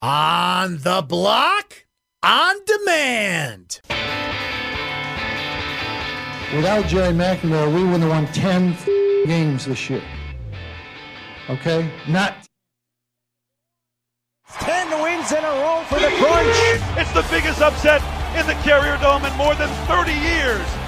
On the block, on demand. Without Gerry McNamara, we would have won 10 games this year. Okay? Not 10 wins in a row for the Crunch. It's the biggest upset in the Carrier Dome in more than 30 years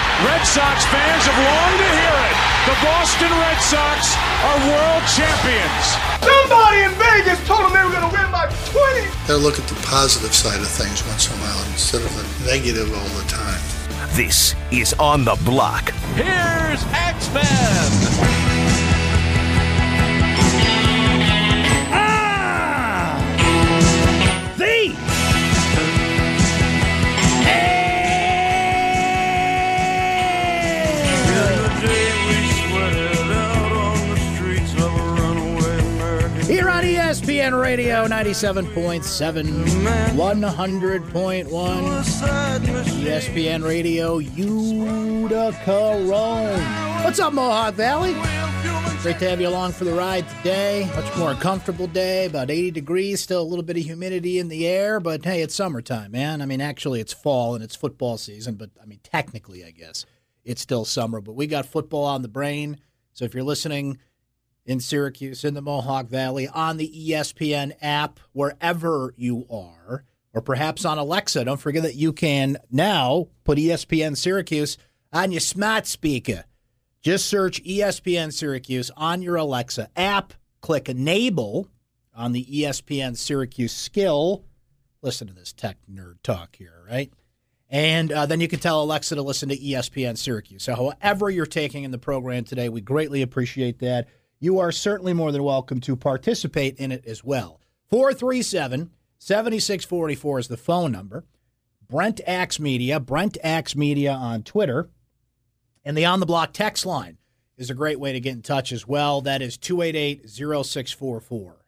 Red Sox fans have longed to hear it. The Boston Red Sox are world champions. Somebody in Vegas told them they were going to win by 20. Gotta look at the positive side of things once in a while instead of the negative all the time. This is On the Block. Here's X-Men. Radio 97.7, 100.1, ESPN Radio Utica Rome. What's up, Mohawk Valley? Great to have you along for the ride today. Much more comfortable day, about 80 degrees, still a little bit of humidity in the air, but hey, it's summertime, man. I mean, actually, it's fall and it's football season, but I mean, technically, I guess it's still summer, but we got football on the brain. So if you're listening, in Syracuse, in the Mohawk Valley, on the ESPN app, wherever you are, or perhaps on Alexa. Don't forget that you can now put ESPN Syracuse on your smart speaker. Just search ESPN Syracuse on your Alexa app, click enable on the ESPN Syracuse skill. Listen to this tech nerd talk here, right? And uh, then you can tell Alexa to listen to ESPN Syracuse. So, however you're taking in the program today, we greatly appreciate that you are certainly more than welcome to participate in it as well. 437 7644 is the phone number. Brent Axe Media, Brent Axe Media on Twitter. And the on the block text line is a great way to get in touch as well. That is 288 0644.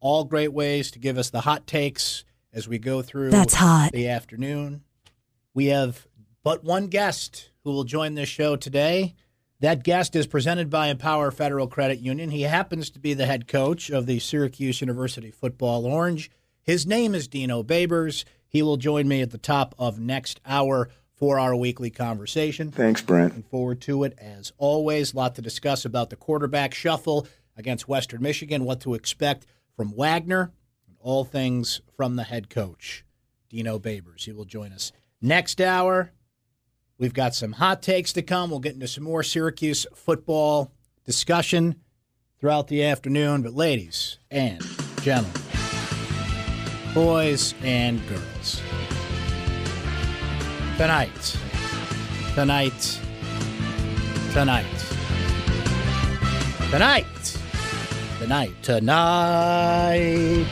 All great ways to give us the hot takes as we go through That's hot. the afternoon. We have but one guest who will join this show today. That guest is presented by Empower Federal Credit Union. He happens to be the head coach of the Syracuse University Football Orange. His name is Dino Babers. He will join me at the top of next hour for our weekly conversation. Thanks, Brent. Looking forward to it as always. A lot to discuss about the quarterback shuffle against Western Michigan, what to expect from Wagner, and all things from the head coach, Dino Babers. He will join us next hour. We've got some hot takes to come. We'll get into some more Syracuse football discussion throughout the afternoon. But, ladies and gentlemen, boys and girls, tonight, tonight, tonight, tonight, tonight, tonight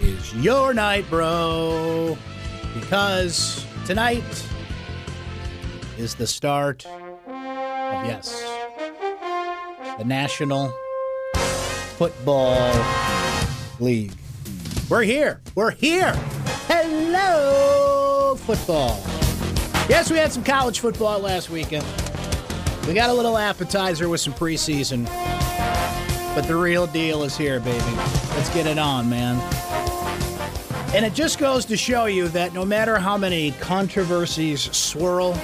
is your night, bro. Because tonight is the start of, yes, the National Football League. We're here. We're here. Hello, football. Yes, we had some college football last weekend. We got a little appetizer with some preseason. But the real deal is here, baby. Let's get it on, man. And it just goes to show you that no matter how many controversies swirl,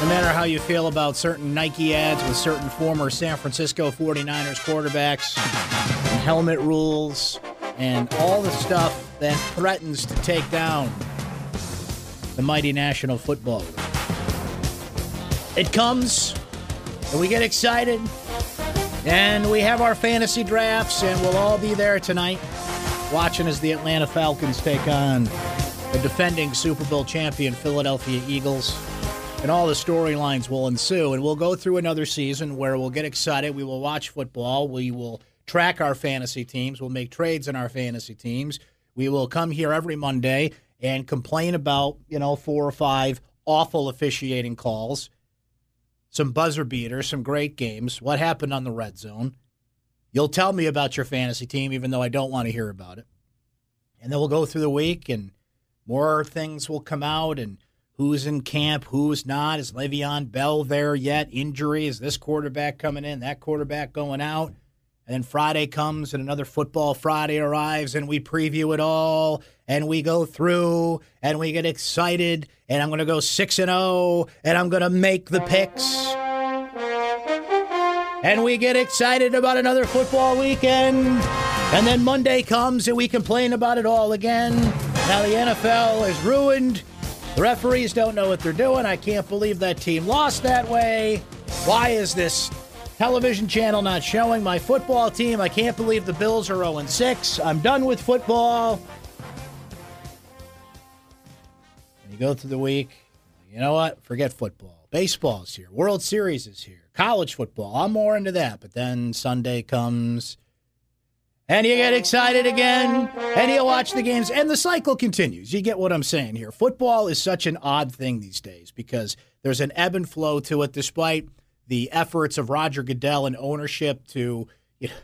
no matter how you feel about certain Nike ads with certain former San Francisco 49ers quarterbacks, and helmet rules, and all the stuff that threatens to take down the mighty National Football. It comes, and we get excited, and we have our fantasy drafts, and we'll all be there tonight watching as the Atlanta Falcons take on the defending Super Bowl champion Philadelphia Eagles. And all the storylines will ensue. And we'll go through another season where we'll get excited. We will watch football. We will track our fantasy teams. We'll make trades in our fantasy teams. We will come here every Monday and complain about, you know, four or five awful officiating calls, some buzzer beaters, some great games, what happened on the red zone. You'll tell me about your fantasy team, even though I don't want to hear about it. And then we'll go through the week and more things will come out and who's in camp, who's not. Is Le'Veon Bell there yet? Injury? Is this quarterback coming in, that quarterback going out? And then Friday comes and another football Friday arrives and we preview it all and we go through and we get excited and I'm going to go 6 and 0 and I'm going to make the picks. And we get excited about another football weekend. And then Monday comes and we complain about it all again. Now the NFL is ruined. The referees don't know what they're doing. I can't believe that team lost that way. Why is this television channel not showing my football team? I can't believe the Bills are 0 6. I'm done with football. And you go through the week. You know what? Forget football. Baseball's here. World Series is here. College football. I'm more into that. But then Sunday comes and you get excited again, and you watch the games, and the cycle continues. You get what I'm saying here. Football is such an odd thing these days because there's an ebb and flow to it, despite the efforts of Roger Goodell and ownership to you know,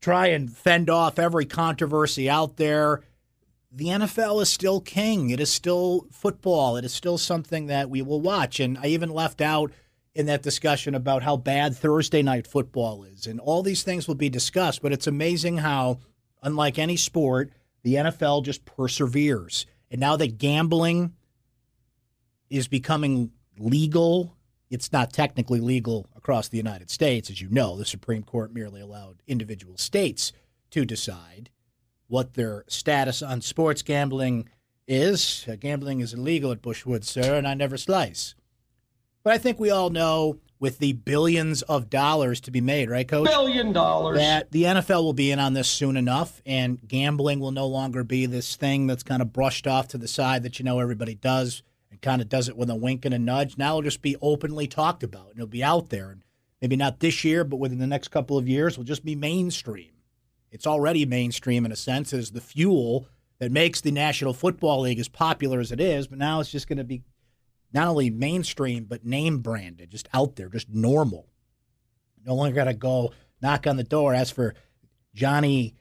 try and fend off every controversy out there. The NFL is still king. It is still football. It is still something that we will watch. And I even left out in that discussion about how bad Thursday night football is. And all these things will be discussed, but it's amazing how, unlike any sport, the NFL just perseveres. And now that gambling is becoming legal, it's not technically legal across the United States. As you know, the Supreme Court merely allowed individual states to decide what their status on sports gambling is. Uh, gambling is illegal at Bushwood, sir, and I never slice. But I think we all know with the billions of dollars to be made, right, Coach? Billion dollars. That the NFL will be in on this soon enough, and gambling will no longer be this thing that's kind of brushed off to the side that you know everybody does and kind of does it with a wink and a nudge. Now it'll just be openly talked about, and it'll be out there. And maybe not this year, but within the next couple of years, will just be mainstream. It's already mainstream in a sense as the fuel that makes the National Football League as popular as it is, but now it's just going to be not only mainstream but name branded, just out there, just normal. No longer got to go knock on the door. As for Johnny,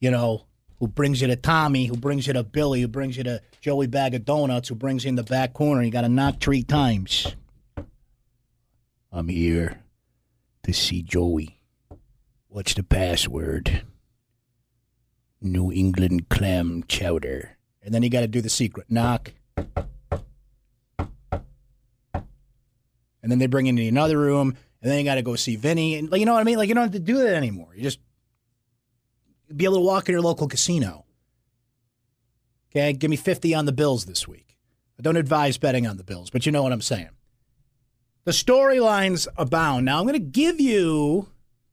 you know, who brings you to Tommy, who brings you to Billy, who brings you to Joey Bag of Donuts, who brings you in the back corner, you got to knock three times. I'm here to see Joey. What's the password? New England clam chowder. And then you got to do the secret knock. And then they bring in another room, and then you got to go see Vinny, and like you know what I mean. Like you don't have to do that anymore. You just be able to walk in your local casino. Okay, give me fifty on the Bills this week. I don't advise betting on the Bills, but you know what I'm saying. The storylines abound. Now I'm going to give you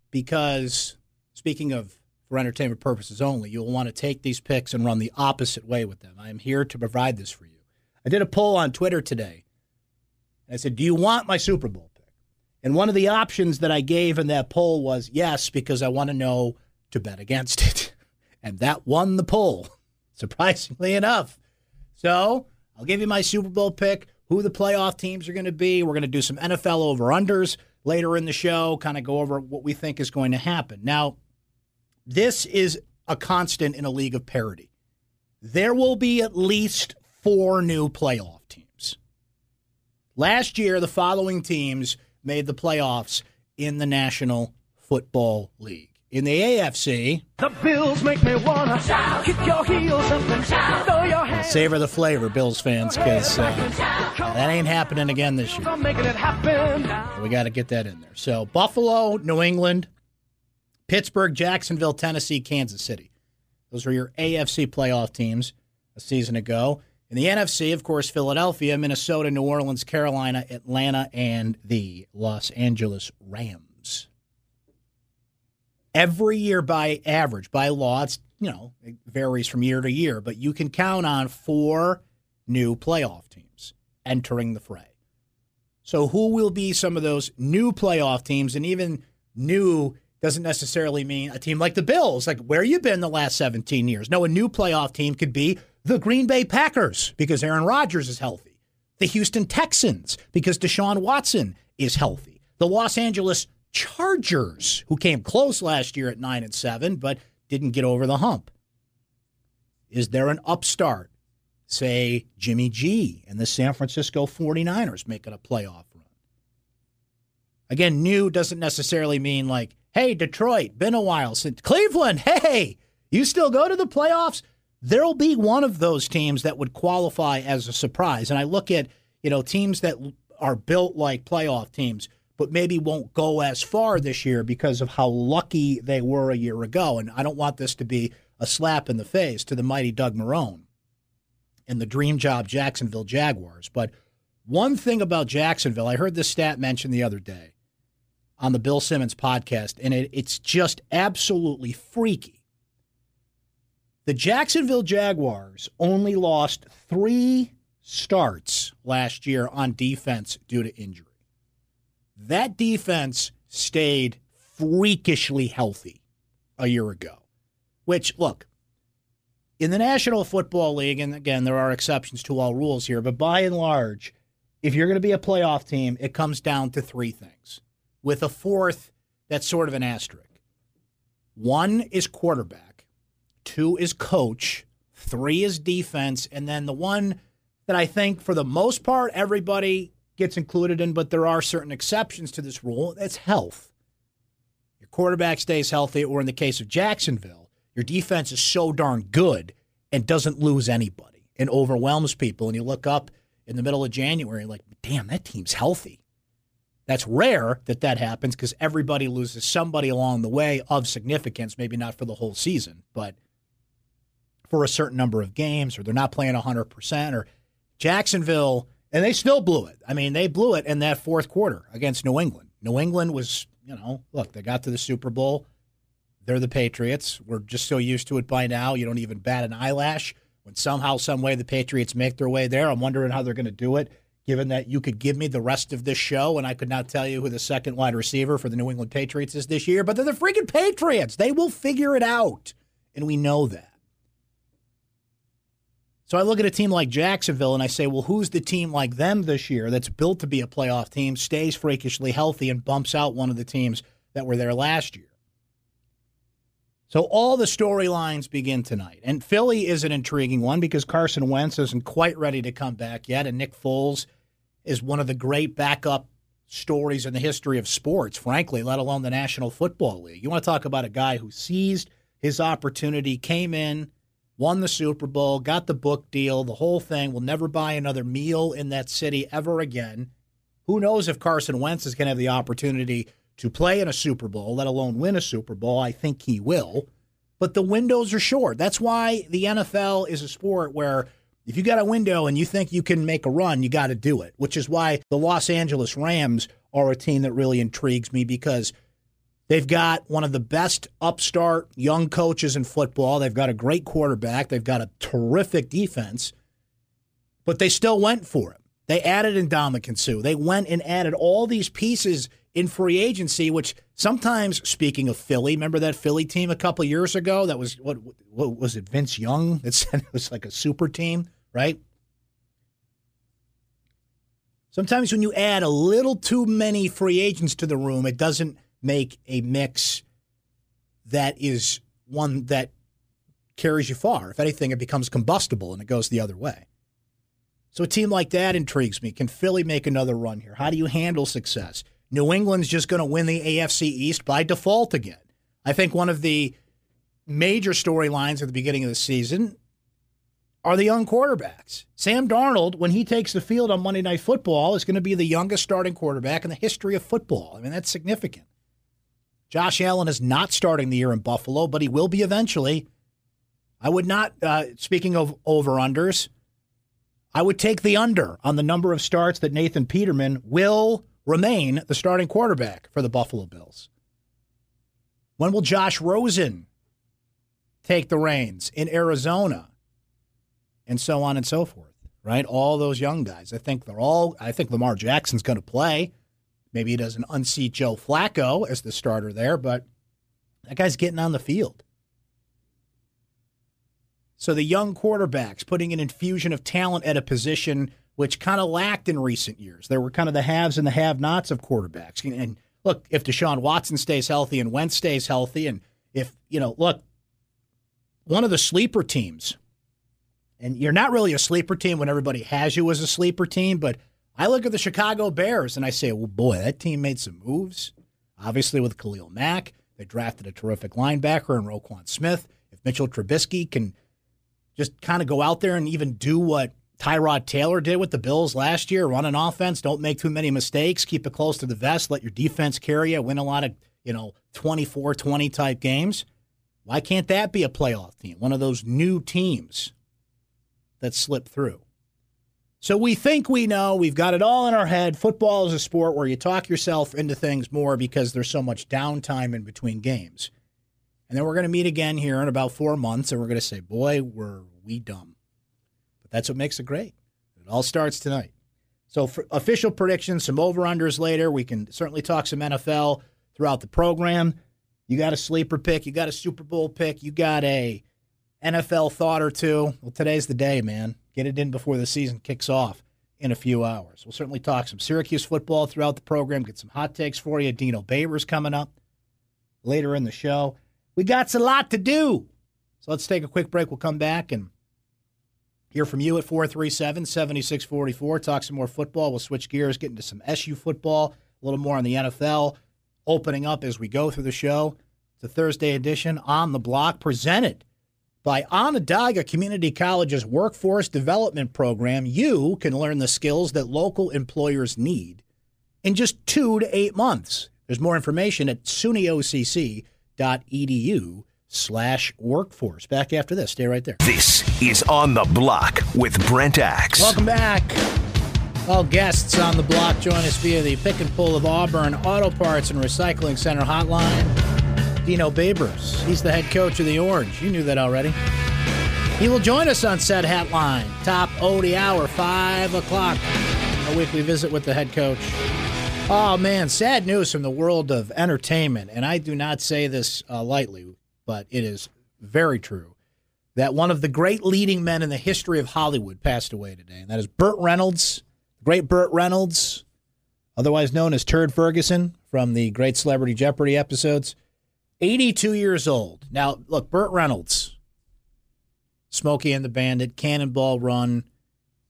because speaking of for entertainment purposes only, you'll want to take these picks and run the opposite way with them. I am here to provide this for you. I did a poll on Twitter today I said, Do you want my Super Bowl pick? And one of the options that I gave in that poll was yes, because I want to know to bet against it. And that won the poll, surprisingly enough. So I'll give you my Super Bowl pick, who the playoff teams are going to be. We're going to do some NFL over unders later in the show, kind of go over what we think is going to happen. Now, this is a constant in a league of parity. There will be at least four new playoff Last year, the following teams made the playoffs in the National Football League. In the AFC, the Bills make me wanna shout, kick your heels up and shout, throw your hands. Savor the flavor, Bills fans, because uh, that ain't happening again this year. I'm making it happen. We got to get that in there. So Buffalo, New England, Pittsburgh, Jacksonville, Tennessee, Kansas City. Those are your AFC playoff teams a season ago. In the NFC, of course, Philadelphia, Minnesota, New Orleans, Carolina, Atlanta, and the Los Angeles Rams. Every year, by average, by law, it's you know it varies from year to year, but you can count on four new playoff teams entering the fray. So, who will be some of those new playoff teams? And even new doesn't necessarily mean a team like the Bills. Like, where you been the last 17 years? No, a new playoff team could be the Green Bay Packers because Aaron Rodgers is healthy, the Houston Texans because Deshaun Watson is healthy, the Los Angeles Chargers, who came close last year at 9 and 7 but didn't get over the hump? Is there an upstart? Say Jimmy G and the San Francisco 49ers making a playoff run. Again, new doesn't necessarily mean like, hey, Detroit, been a while since Cleveland, hey, you still go to the playoffs? There'll be one of those teams that would qualify as a surprise. And I look at, you know, teams that are built like playoff teams, but maybe won't go as far this year because of how lucky they were a year ago. And I don't want this to be a slap in the face to the mighty Doug Marrone and the dream job Jacksonville Jaguars. But one thing about Jacksonville, I heard this stat mentioned the other day on the Bill Simmons podcast, and it, it's just absolutely freaky. The Jacksonville Jaguars only lost three starts last year on defense due to injury. That defense stayed freakishly healthy a year ago. Which, look, in the National Football League, and again, there are exceptions to all rules here, but by and large, if you're going to be a playoff team, it comes down to three things, with a fourth that's sort of an asterisk. One is quarterback, two is coach, three is defense, and then the one that I think for the most part everybody gets included in, but there are certain exceptions to this rule. That's health. Your quarterback stays healthy, or in the case of Jacksonville, your defense is so darn good and doesn't lose anybody and overwhelms people. And you look up in the middle of January, like, damn, that team's healthy. That's rare that that happens because everybody loses somebody along the way of significance, maybe not for the whole season, but for a certain number of games, or they're not playing 100%, or Jacksonville, and they still blew it. I mean, they blew it in that fourth quarter against New England. New England was, you know, look, they got to the Super Bowl. They're the Patriots. We're just so used to it by now. You don't even bat an eyelash when somehow, some way, the Patriots make their way there. I'm wondering how they're going to do it. Given that you could give me the rest of this show and I could not tell you who the second wide receiver for the New England Patriots is this year, but they're the freaking Patriots. They will figure it out. And we know that. So I look at a team like Jacksonville and I say, well, who's the team like them this year that's built to be a playoff team, stays freakishly healthy, and bumps out one of the teams that were there last year? So all the storylines begin tonight. And Philly is an intriguing one because Carson Wentz isn't quite ready to come back yet. And Nick Foles is one of the great backup stories in the history of sports, frankly, let alone the National Football League. You want to talk about a guy who seized his opportunity, came in, won the Super Bowl, got the book deal, the whole thing, will never buy another meal in that city ever again. Who knows if Carson Wentz is going to have the opportunity to play in a Super Bowl, let alone win a Super Bowl. I think he will. But the windows are short. That's why the NFL is a sport where if you got a window and you think you can make a run, you got to do it, which is why the Los Angeles Rams are a team that really intrigues me because they've got one of the best upstart young coaches in football. They've got a great quarterback, they've got a terrific defense, but they still went for it. They added Ndamukong Suh. They went and added all these pieces in free agency, which sometimes, speaking of Philly, remember that Philly team a couple years ago? That was what, what was it? Vince Young that said it was like a super team, right? Sometimes when you add a little too many free agents to the room, it doesn't make a mix that is one that carries you far. If anything, it becomes combustible and it goes the other way. So a team like that intrigues me. Can Philly make another run here? How do you handle success? New England's just going to win the AFC East by default again. I think one of the major storylines at the beginning of the season are the young quarterbacks. Sam Darnold, when he takes the field on Monday Night Football, is going to be the youngest starting quarterback in the history of football. I mean, that's significant. Josh Allen is not starting the year in Buffalo, but he will be eventually. I would not, uh, speaking of over unders, I would take the under on the number of starts that Nathan Peterman will remain the starting quarterback for the Buffalo Bills? When will Josh Rosen take the reins in Arizona? And so on and so forth, right? All those young guys. I think they're all, I think Lamar Jackson's going to play. Maybe he doesn't unseat Joe Flacco as the starter there, but that guy's getting on the field. So the young quarterbacks putting an infusion of talent at a position which kind of lacked in recent years. There were kind of the haves and the have nots of quarterbacks. And look, if Deshaun Watson stays healthy and Wentz stays healthy, and if, you know, look, one of the sleeper teams, and you're not really a sleeper team when everybody has you as a sleeper team, but I look at the Chicago Bears and I say, well, boy, that team made some moves. Obviously, with Khalil Mack, they drafted a terrific linebacker in Roquan Smith. If Mitchell Trubisky can just kind of go out there and even do what Tyrod Taylor did with the Bills last year, run an offense, don't make too many mistakes, keep it close to the vest, let your defense carry you, win a lot of, you know, 24-20 type games. Why can't that be a playoff team? One of those new teams that slip through. So we think we know, we've got it all in our head. Football is a sport where you talk yourself into things more because there's so much downtime in between games. And then we're going to meet again here in about 4 months and we're going to say, "Boy, were we dumb." But that's what makes it great. It all starts tonight. So, official predictions, some over unders later. We can certainly talk some NFL throughout the program. You got a sleeper pick, you got a Super Bowl pick, you got a NFL thought or two. Well, today's the day, man. Get it in before the season kicks off in a few hours. We'll certainly talk some Syracuse football throughout the program, get some hot takes for you. Dino Babers coming up later in the show. We got a lot to do. So let's take a quick break. We'll come back and Hear from you at 437 7644. Talk some more football. We'll switch gears, get into some SU football, a little more on the NFL, opening up as we go through the show. It's a Thursday edition on the block presented by Onondaga Community College's Workforce Development Program. You can learn the skills that local employers need in just two to eight months. There's more information at sunyocc.edu slash workforce. Back after this. Stay right there. This is On the Block with Brent Axe. Welcome back. All guests on the block join us via the Pick and Pull of Auburn Auto Parts and Recycling Center hotline. Dino Babers. He's the head coach of the Orange. You knew that already. He will join us on said hotline. Top O the hour, 5 o'clock. A weekly visit with the head coach. Oh, man, sad news from the world of entertainment. And I do not say this uh, lightly but it is very true that one of the great leading men in the history of Hollywood passed away today, and that is Burt Reynolds, great Burt Reynolds, otherwise known as Turd Ferguson from the Great Celebrity Jeopardy episodes. 82 years old. Now, look, Burt Reynolds, Smokey and the Bandit, Cannonball Run,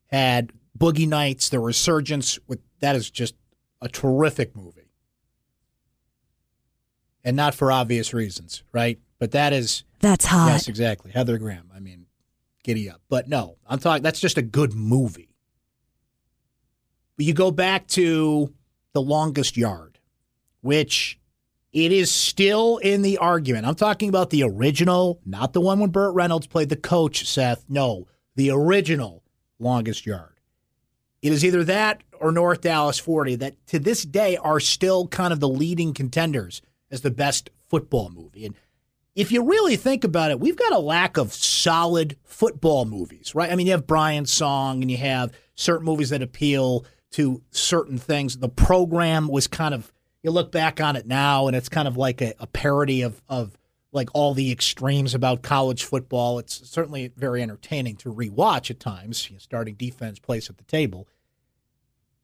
had Boogie Nights, The Resurgence. With that is just a terrific movie, and not for obvious reasons, right? But that is that's hot. Yes, exactly. Heather Graham. I mean, giddy up. But no, I'm talking. That's just a good movie. But you go back to the longest yard, which it is still in the argument. I'm talking about the original, not the one when Burt Reynolds played the coach. Seth, no, the original longest yard. It is either that or North Dallas 40 that to this day are still kind of the leading contenders as the best football movie. And if you really think about it, we've got a lack of solid football movies, right? I mean, you have Brian's Song and you have certain movies that appeal to certain things. The program was kind of, you look back on it now and it's kind of like a, a parody of, of like all the extremes about college football. It's certainly very entertaining to rewatch at times, you know, starting defense place at the table.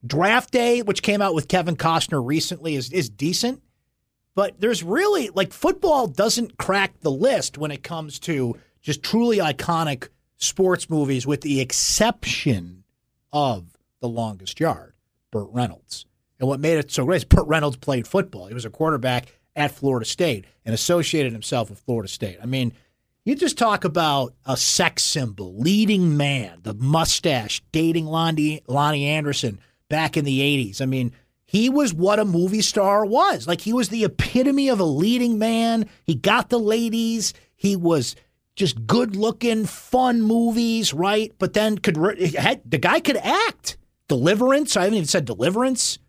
Draft Day, which came out with Kevin Costner recently, is, is decent. But there's really like football doesn't crack the list when it comes to just truly iconic sports movies, with the exception of The Longest Yard, Burt Reynolds. And what made it so great is Burt Reynolds played football. He was a quarterback at Florida State and associated himself with Florida State. I mean, you just talk about a sex symbol, leading man, the mustache, dating Loni, Loni Anderson back in the 80s. I mean, he was what a movie star was. Like he was the epitome of a leading man. He got the ladies. He was just good looking, fun movies, right? But then could the guy could act. Deliverance. I haven't even said Deliverance.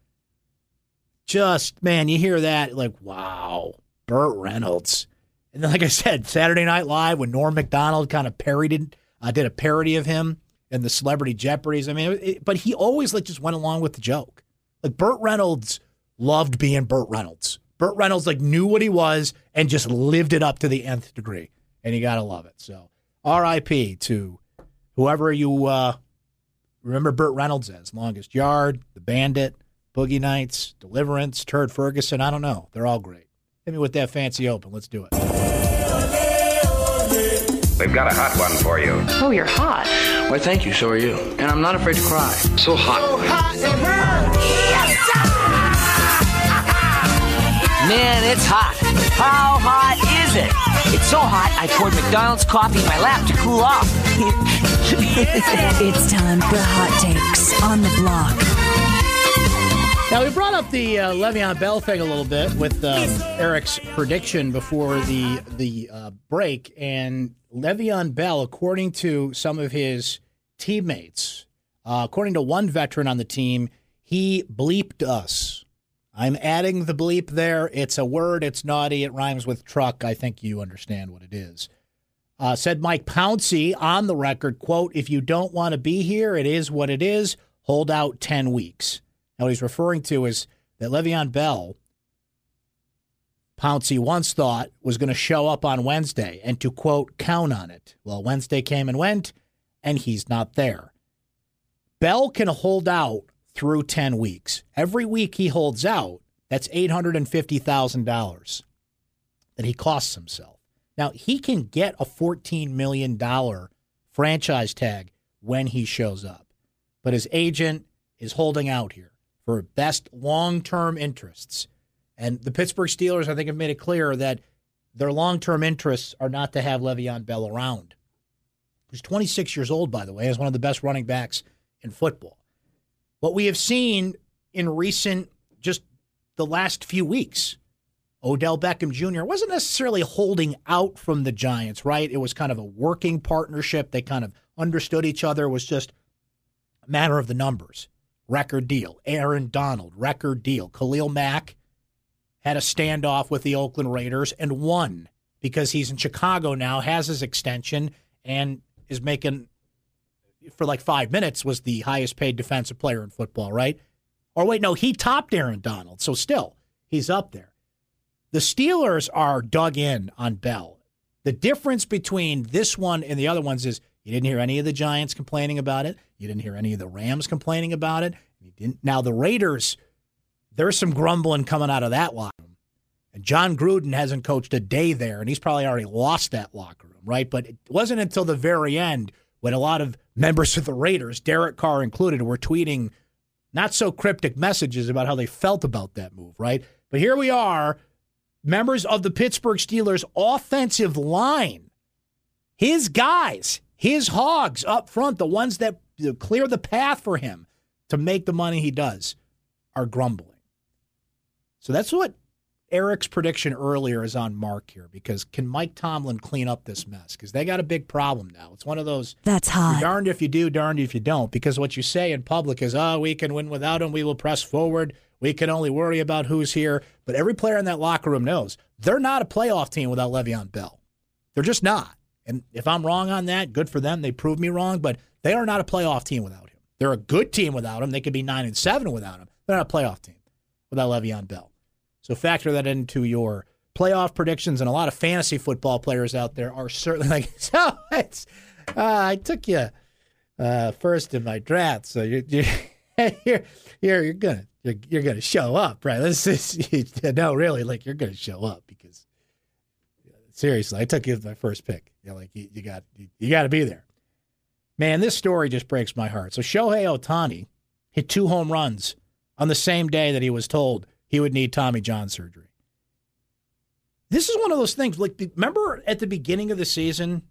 Just man, you hear that like wow, Burt Reynolds. And then, like I said, Saturday Night Live when Norm Macdonald kind of parodied, uh, did a parody of him in the Celebrity Jeopardies. I mean, it, but he always like just went along with the joke. Like Burt Reynolds loved being Burt Reynolds. Burt Reynolds like knew what he was and just lived it up to the nth degree. And you gotta love it. So R.I.P. to whoever you uh, remember Burt Reynolds as longest yard, the bandit, Boogie Nights, Deliverance, Turd Ferguson. I don't know. They're all great. Hit me with that fancy open. Let's do it. We've got a hot one for you. Oh, you're hot. Why, thank you. So are you. And I'm not afraid to cry. So hot. So hot it hurts. Yes, Man, it's hot. How hot is it? It's so hot, I poured McDonald's coffee in my lap to cool off. it's time for Hot Takes on the Block. Now, we brought up the uh, Le'Veon Bell thing a little bit with um, Eric's prediction before the, the uh, break. And Le'Veon Bell, according to some of his teammates, uh, according to one veteran on the team, he bleeped us. I'm adding the bleep there. It's a word. It's naughty. It rhymes with truck. I think you understand what it is. Uh, said Mike Pouncey on the record, quote, if you don't want to be here, it is what it is. Hold out 10 weeks. Now, what he's referring to is that Le'Veon Bell, Pouncey once thought was going to show up on Wednesday and to, quote, count on it. Well, Wednesday came and went, and he's not there. Bell can hold out through 10 weeks. Every week he holds out, that's $850,000 that he costs himself. Now, he can get a $14 million franchise tag when he shows up, but his agent is holding out here for best long term interests. And the Pittsburgh Steelers, I think, have made it clear that their long term interests are not to have Le'Veon Bell around. He's 26 years old, by the way, is one of the best running backs in football. What we have seen in recent, just the last few weeks, Odell Beckham Jr. wasn't necessarily holding out from the Giants, right? It was kind of a working partnership. They kind of understood each other. It was just a matter of the numbers. Record deal. Aaron Donald, record deal. Khalil Mack had a standoff with the Oakland Raiders and won because he's in Chicago now, has his extension, and is making for like five minutes was the highest paid defensive player in football, right? Or wait, no, he topped Aaron Donald, so still he's up there. The Steelers are dug in on Bell. The difference between this one and the other ones is you didn't hear any of the Giants complaining about it. You didn't hear any of the Rams complaining about it. You didn't. Now the Raiders, there's some grumbling coming out of that locker room. And Jon Gruden hasn't coached a day there, and he's probably already lost that locker room, right? But it wasn't until the very end when a lot of members of the Raiders, Derek Carr included, were tweeting not so cryptic messages about how they felt about that move, right? But here we are, members of the Pittsburgh Steelers offensive line, his guys, his hogs up front, the ones that clear the path for him to make the money he does, are grumbling. So that's what Eric's prediction earlier is on mark here because can Mike Tomlin clean up this mess? Because they got a big problem now. It's one of those that's hot. darned if you do, darned if you don't. Because what you say in public is, "Oh, we can win without him. We will press forward. We can only worry about who's here." But every player in that locker room knows they're not a playoff team without Le'Veon Bell. They're just not. And if I'm wrong on that, good for them. They proved me wrong. But they are not a playoff team without him. They're a good team without him. They could be nine and seven without him. They're not a playoff team without Le'Veon Bell. So factor that into your playoff predictions, and a lot of fantasy football players out there are certainly like, so it's, uh, I took you uh, first in my draft, so you're you're you're, you're, you're gonna you're, you're, gonna show up, right? This is no, really, like you're gonna show up because seriously, I took you as my first pick. You like you, you got you, you got to be there. Man, this story just breaks my heart. So Shohei Ohtani hit two home runs on the same day that he was told he would need Tommy John surgery. This is one of those things. Like, remember at the beginning of the season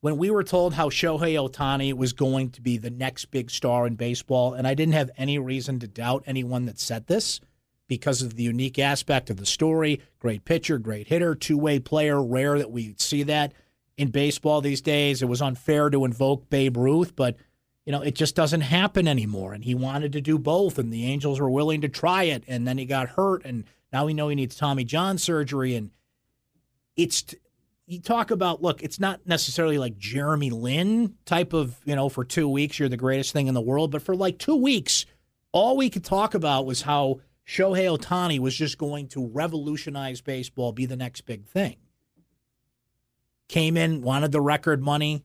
when we were told how Shohei Ohtani was going to be the next big star in baseball, and I didn't have any reason to doubt anyone that said this because of the unique aspect of the story. Great pitcher, great hitter, two way player. Rare that we see that in baseball these days. It was unfair to invoke Babe Ruth, but you know, it just doesn't happen anymore. And he wanted to do both, and the Angels were willing to try it. And then he got hurt, and now we know he needs Tommy John surgery. And it's you talk about look, it's not necessarily like Jeremy Lin type of you know for two weeks you're the greatest thing in the world, but for like two weeks, all we could talk about was how Shohei Ohtani was just going to revolutionize baseball, be the next big thing. Came in, wanted the record money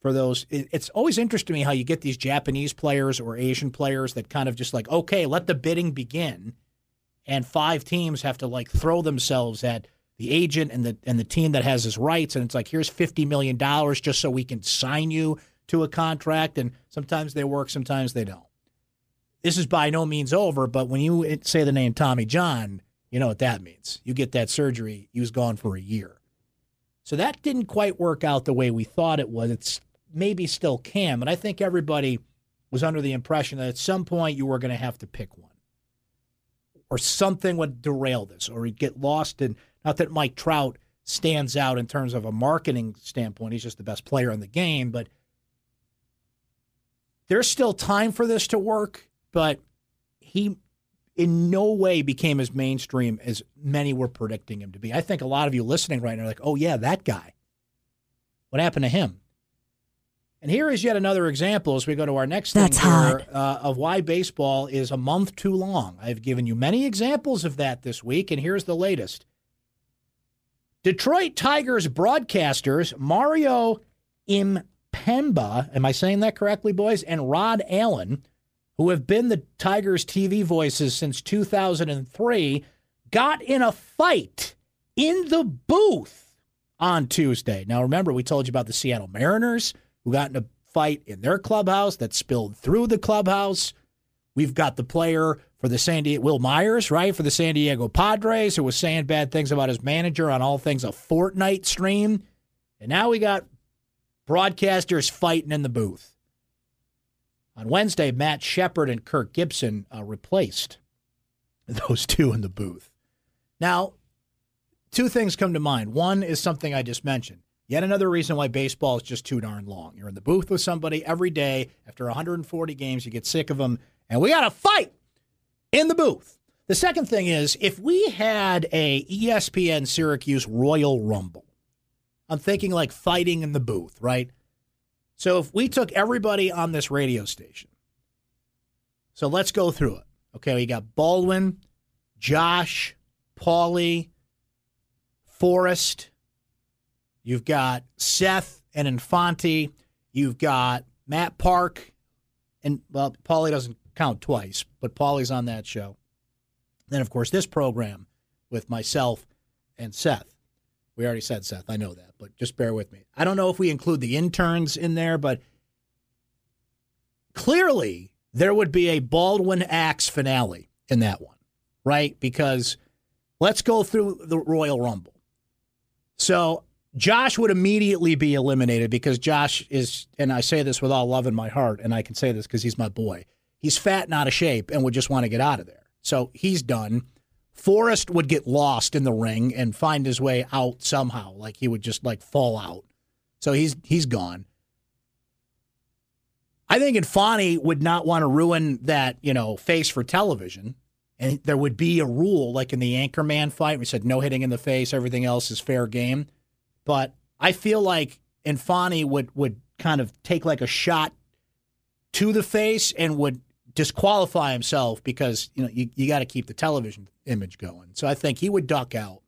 for those. It's always interesting to me how you get these Japanese players or Asian players that kind of just like, okay, let the bidding begin, and five teams have to like throw themselves at the agent and the and the team that has his rights, and it's like here's fifty million dollars just so we can sign you to a contract, and sometimes they work, sometimes they don't. This is by no means over, but when you say the name Tommy John, you know what that means. You get that surgery, he was gone for a year. So that didn't quite work out the way we thought it was. It's maybe still can, but I think everybody was under the impression that at some point you were going to have to pick one. Or something would derail this, or he'd get lost in not that Mike Trout stands out in terms of a marketing standpoint. He's just the best player in the game, but there's still time for this to work, but he in no way became as mainstream as many were predicting him to be. I think a lot of you listening right now are like, oh, yeah, that guy. What happened to him? And here is yet another example as we go to our next That's thing here uh, of why baseball is a month too long. I've given you many examples of that this week, and here's the latest. Detroit Tigers broadcasters Mario Impemba, am I saying that correctly, boys? And Rod Allen, who have been the Tigers TV voices since 2003, got in a fight in the booth on Tuesday. Now, remember, we told you about the Seattle Mariners who got in a fight in their clubhouse that spilled through the clubhouse. We've got the player for the San Diego, Wil Myers, right, for the San Diego Padres, who was saying bad things about his manager on all things a Fortnite stream. And now we got broadcasters fighting in the booth. On Wednesday, Matt Shepard and Kirk Gibson uh, replaced those two in the booth. Now, two things come to mind. One is something I just mentioned. Yet another reason why baseball is just too darn long. You're in the booth with somebody every day. After 140 games, you get sick of them, and we got to fight in the booth. The second thing is if we had a ESPN Syracuse Royal Rumble, I'm thinking like fighting in the booth, right? So if we took everybody on this radio station, so let's go through it. Okay, we got Baldwin, Josh, Paulie, Forrest. You've got Seth and Infante. You've got Matt Park, and well, Paulie doesn't count twice, but Paulie's on that show. Then, of course, this program with myself and Seth. We already said Seth, I know that, but just bear with me. I don't know if we include the interns in there, but clearly there would be a Baldwin Axe finale in that one, right? Because let's go through the Royal Rumble. So Josh would immediately be eliminated because Josh is, and I say this with all love in my heart, and I can say this because he's my boy. He's fat and out of shape and would just want to get out of there. So he's done. Forrest would get lost in the ring and find his way out somehow, like he would just like fall out. So he's he's gone. I think Infani would not want to ruin that, you know, face for television. And there would be a rule like in the Anchorman fight. We said no hitting in the face, everything else is fair game. But I feel like Infani would would kind of take like a shot to the face and would disqualify himself because you know you, you got to keep the television image going. So I think he would duck out.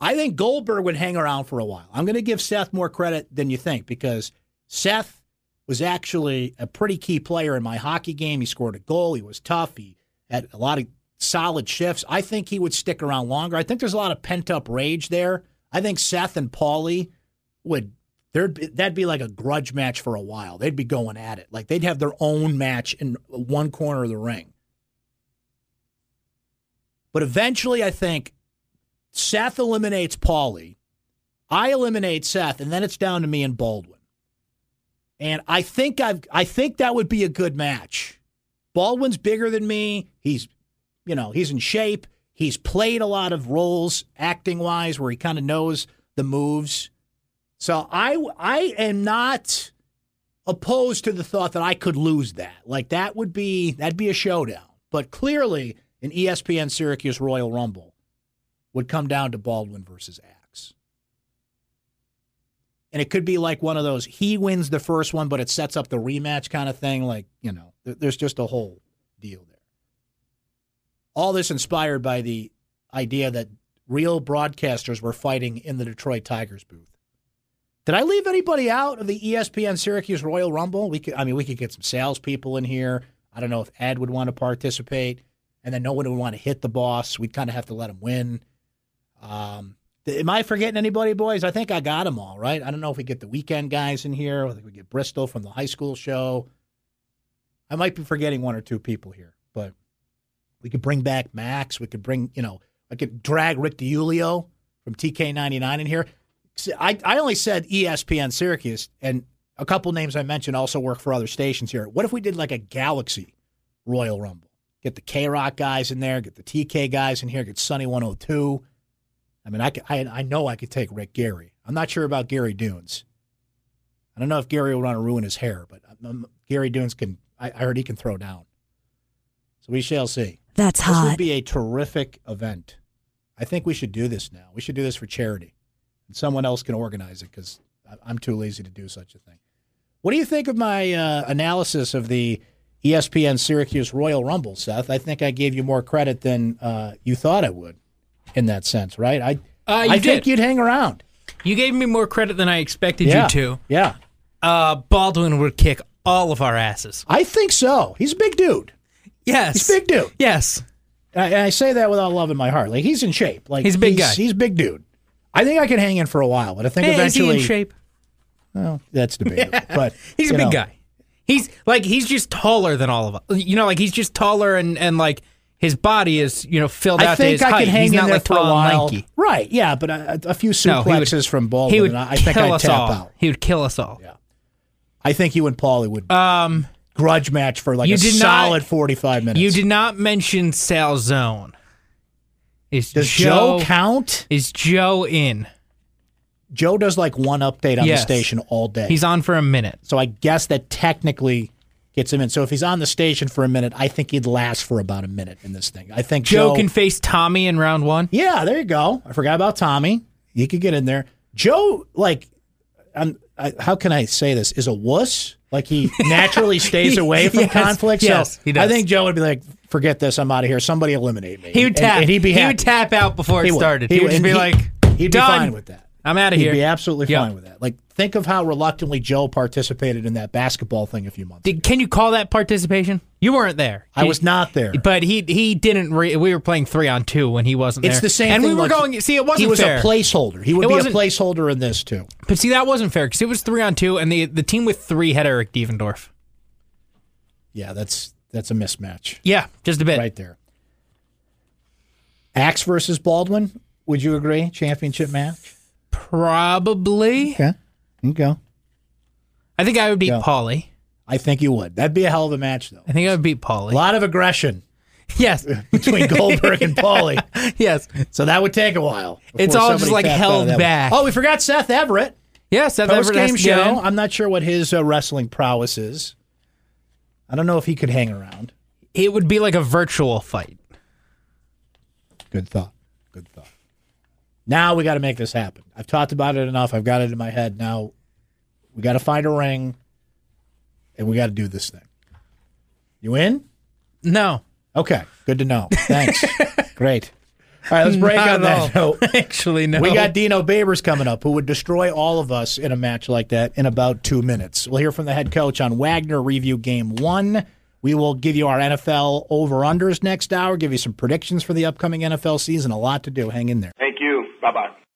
I think Goldberg would hang around for a while. I'm going to give Seth more credit than you think because Seth was actually a pretty key player in my hockey game. He scored a goal. He was tough. He had a lot of solid shifts. I think he would stick around longer. I think there's a lot of pent up rage there. I think Seth and Paulie would there'd be, that'd be like a grudge match for a while. They'd be going at it. Like they'd have their own match in one corner of the ring. But eventually, I think Seth eliminates Paulie. I eliminate Seth, and then it's down to me and Baldwin. And I think I've I think that would be a good match. Baldwin's bigger than me. He's you know, he's in shape. He's played a lot of roles acting wise where he kind of knows the moves. So I I am not opposed to the thought that I could lose that. Like that would be that'd be a showdown. But clearly an ESPN Syracuse Royal Rumble would come down to Baldwin versus Axe. And it could be like one of those he wins the first one, but it sets up the rematch kind of thing. Like, you know, there's just a whole deal there. All this inspired by the idea that real broadcasters were fighting in the Detroit Tigers booth. Did I leave anybody out of the ESPN Syracuse Royal Rumble? We could, I mean, we could get some salespeople in here. I don't know if Ed would want to participate, and then no one would want to hit the boss. We'd kind of have to let him win. Um, am I forgetting anybody, boys? I think I got them all right. I don't know if we get the weekend guys in here. I think we get Bristol from the high school show. I might be forgetting one or two people here, but we could bring back Max. We could bring, you know, I could drag Rick DiUlio from TK99 in here. I, I only said ESPN Syracuse, and a couple names I mentioned also work for other stations here. What if we did like a Galaxy Royal Rumble? Get the K Rock guys in there, get the TK guys in here, get Sunny 102. I mean, I, could, I, I know I could take Rick Gary. I'm not sure about Gary Dunes. I don't know if Gary will want to ruin his hair, but um, Gary Dunes can. I, I heard he can throw down. So we shall see. That's This hot. would be a terrific event. I think we should do this now. We should do this for charity. And someone else can organize it because I'm too lazy to do such a thing. What do you think of my uh, analysis of the ESPN Syracuse Royal Rumble, Seth? I think I gave you more credit than uh, you thought I would in that sense, right? I, Uh, I think you'd hang around. You gave me more credit than I expected Yeah. you to. Yeah. Uh, Baldwin would kick all of our asses. I think so. He's a big dude. Yes. He's a big dude. Yes. I, I say that without love in my heart. Like he's in shape. Like He's a big guy. He's a big dude. I think I can hang in for a while, but I think Hey, is he eventually. in shape? Well, that's debatable. But He's a big know, guy. He's like he's just taller than all of us. You know, like he's just taller and and like his body is you know filled I out I think his I height. can hang he's in not there like for a while. lanky. Right? Yeah, but a, a few No, would- from Baldwin, He would and I I think kill I'd us tap all. out. He would kill us all. Yeah. I think you and Paulie would Um, grudge match for like a not- solid forty-five minutes. you did not mention Sal Zone. Is Does Joe, count? Is Joe in? Joe does like one update on Yes. the station all day. He's on for a minute. So I guess that technically gets him in. So if he's on the station for a minute, I think he'd last for about a minute in this thing. I think Joe Joe, can face Tommy in round one. Yeah, there you go. I forgot about Tommy. He could get in there. Joe, like, I'm, I, how can I say this? Is a wuss. Like he naturally stays away from Yes, conflict. yes, so he does. I think Joe would be like, "Forget this. I'm out of here. Somebody eliminate me." He would tap. And, he'd be he would tap out before it He would. started. He He, would be And like, He'd be "Done. fine with that. I'm out of here. He'd be absolutely Yep. fine with that. Like, think of how reluctantly Joe participated in that basketball thing a few months. Did, can you call that participation? You weren't there. I was not there. But he he didn't. Re- we were playing three on two when he wasn't It's there. the same and thing. we were like, going. See, it wasn't He was fair. a placeholder. He would It be a placeholder in this too. But see, that wasn't fair because it was three on two, and the the team with three had Eric Devendorf. Yeah, that's that's a mismatch Yeah, just a bit. right there. Axe versus Baldwin. Would you agree? Championship match. Probably. Okay. You go. I think I would beat Go. Paulie. I think you would. That'd be a hell of a match, though. I think I would beat Paulie. A lot of aggression Yes. between Goldberg and Paulie. yes. So that would take a while. It's all just, like, tapped out of held back. Oh, we forgot Seth Everett. Yeah, Seth Post Everett game show. I'm not sure what his uh, wrestling prowess is. I don't know if he could hang around. It would be like a virtual fight. Good thought. Good thought. Now we got to make this happen. I've talked about it enough. I've got it in my head. Now we got to find a ring, and we got to do this thing. You in? No. Okay. Good to know. Thanks. Great. All right, let's break Not on at that all. note. Actually, no. We got Dino Babers coming up, who would destroy all of us in a match like that in about two minutes. We'll hear from the head coach on Wagner review game one. We will give you our NFL over unders next hour, give you some predictions for the upcoming NFL season. A lot to do. Hang in there. Thank you. Bye bye.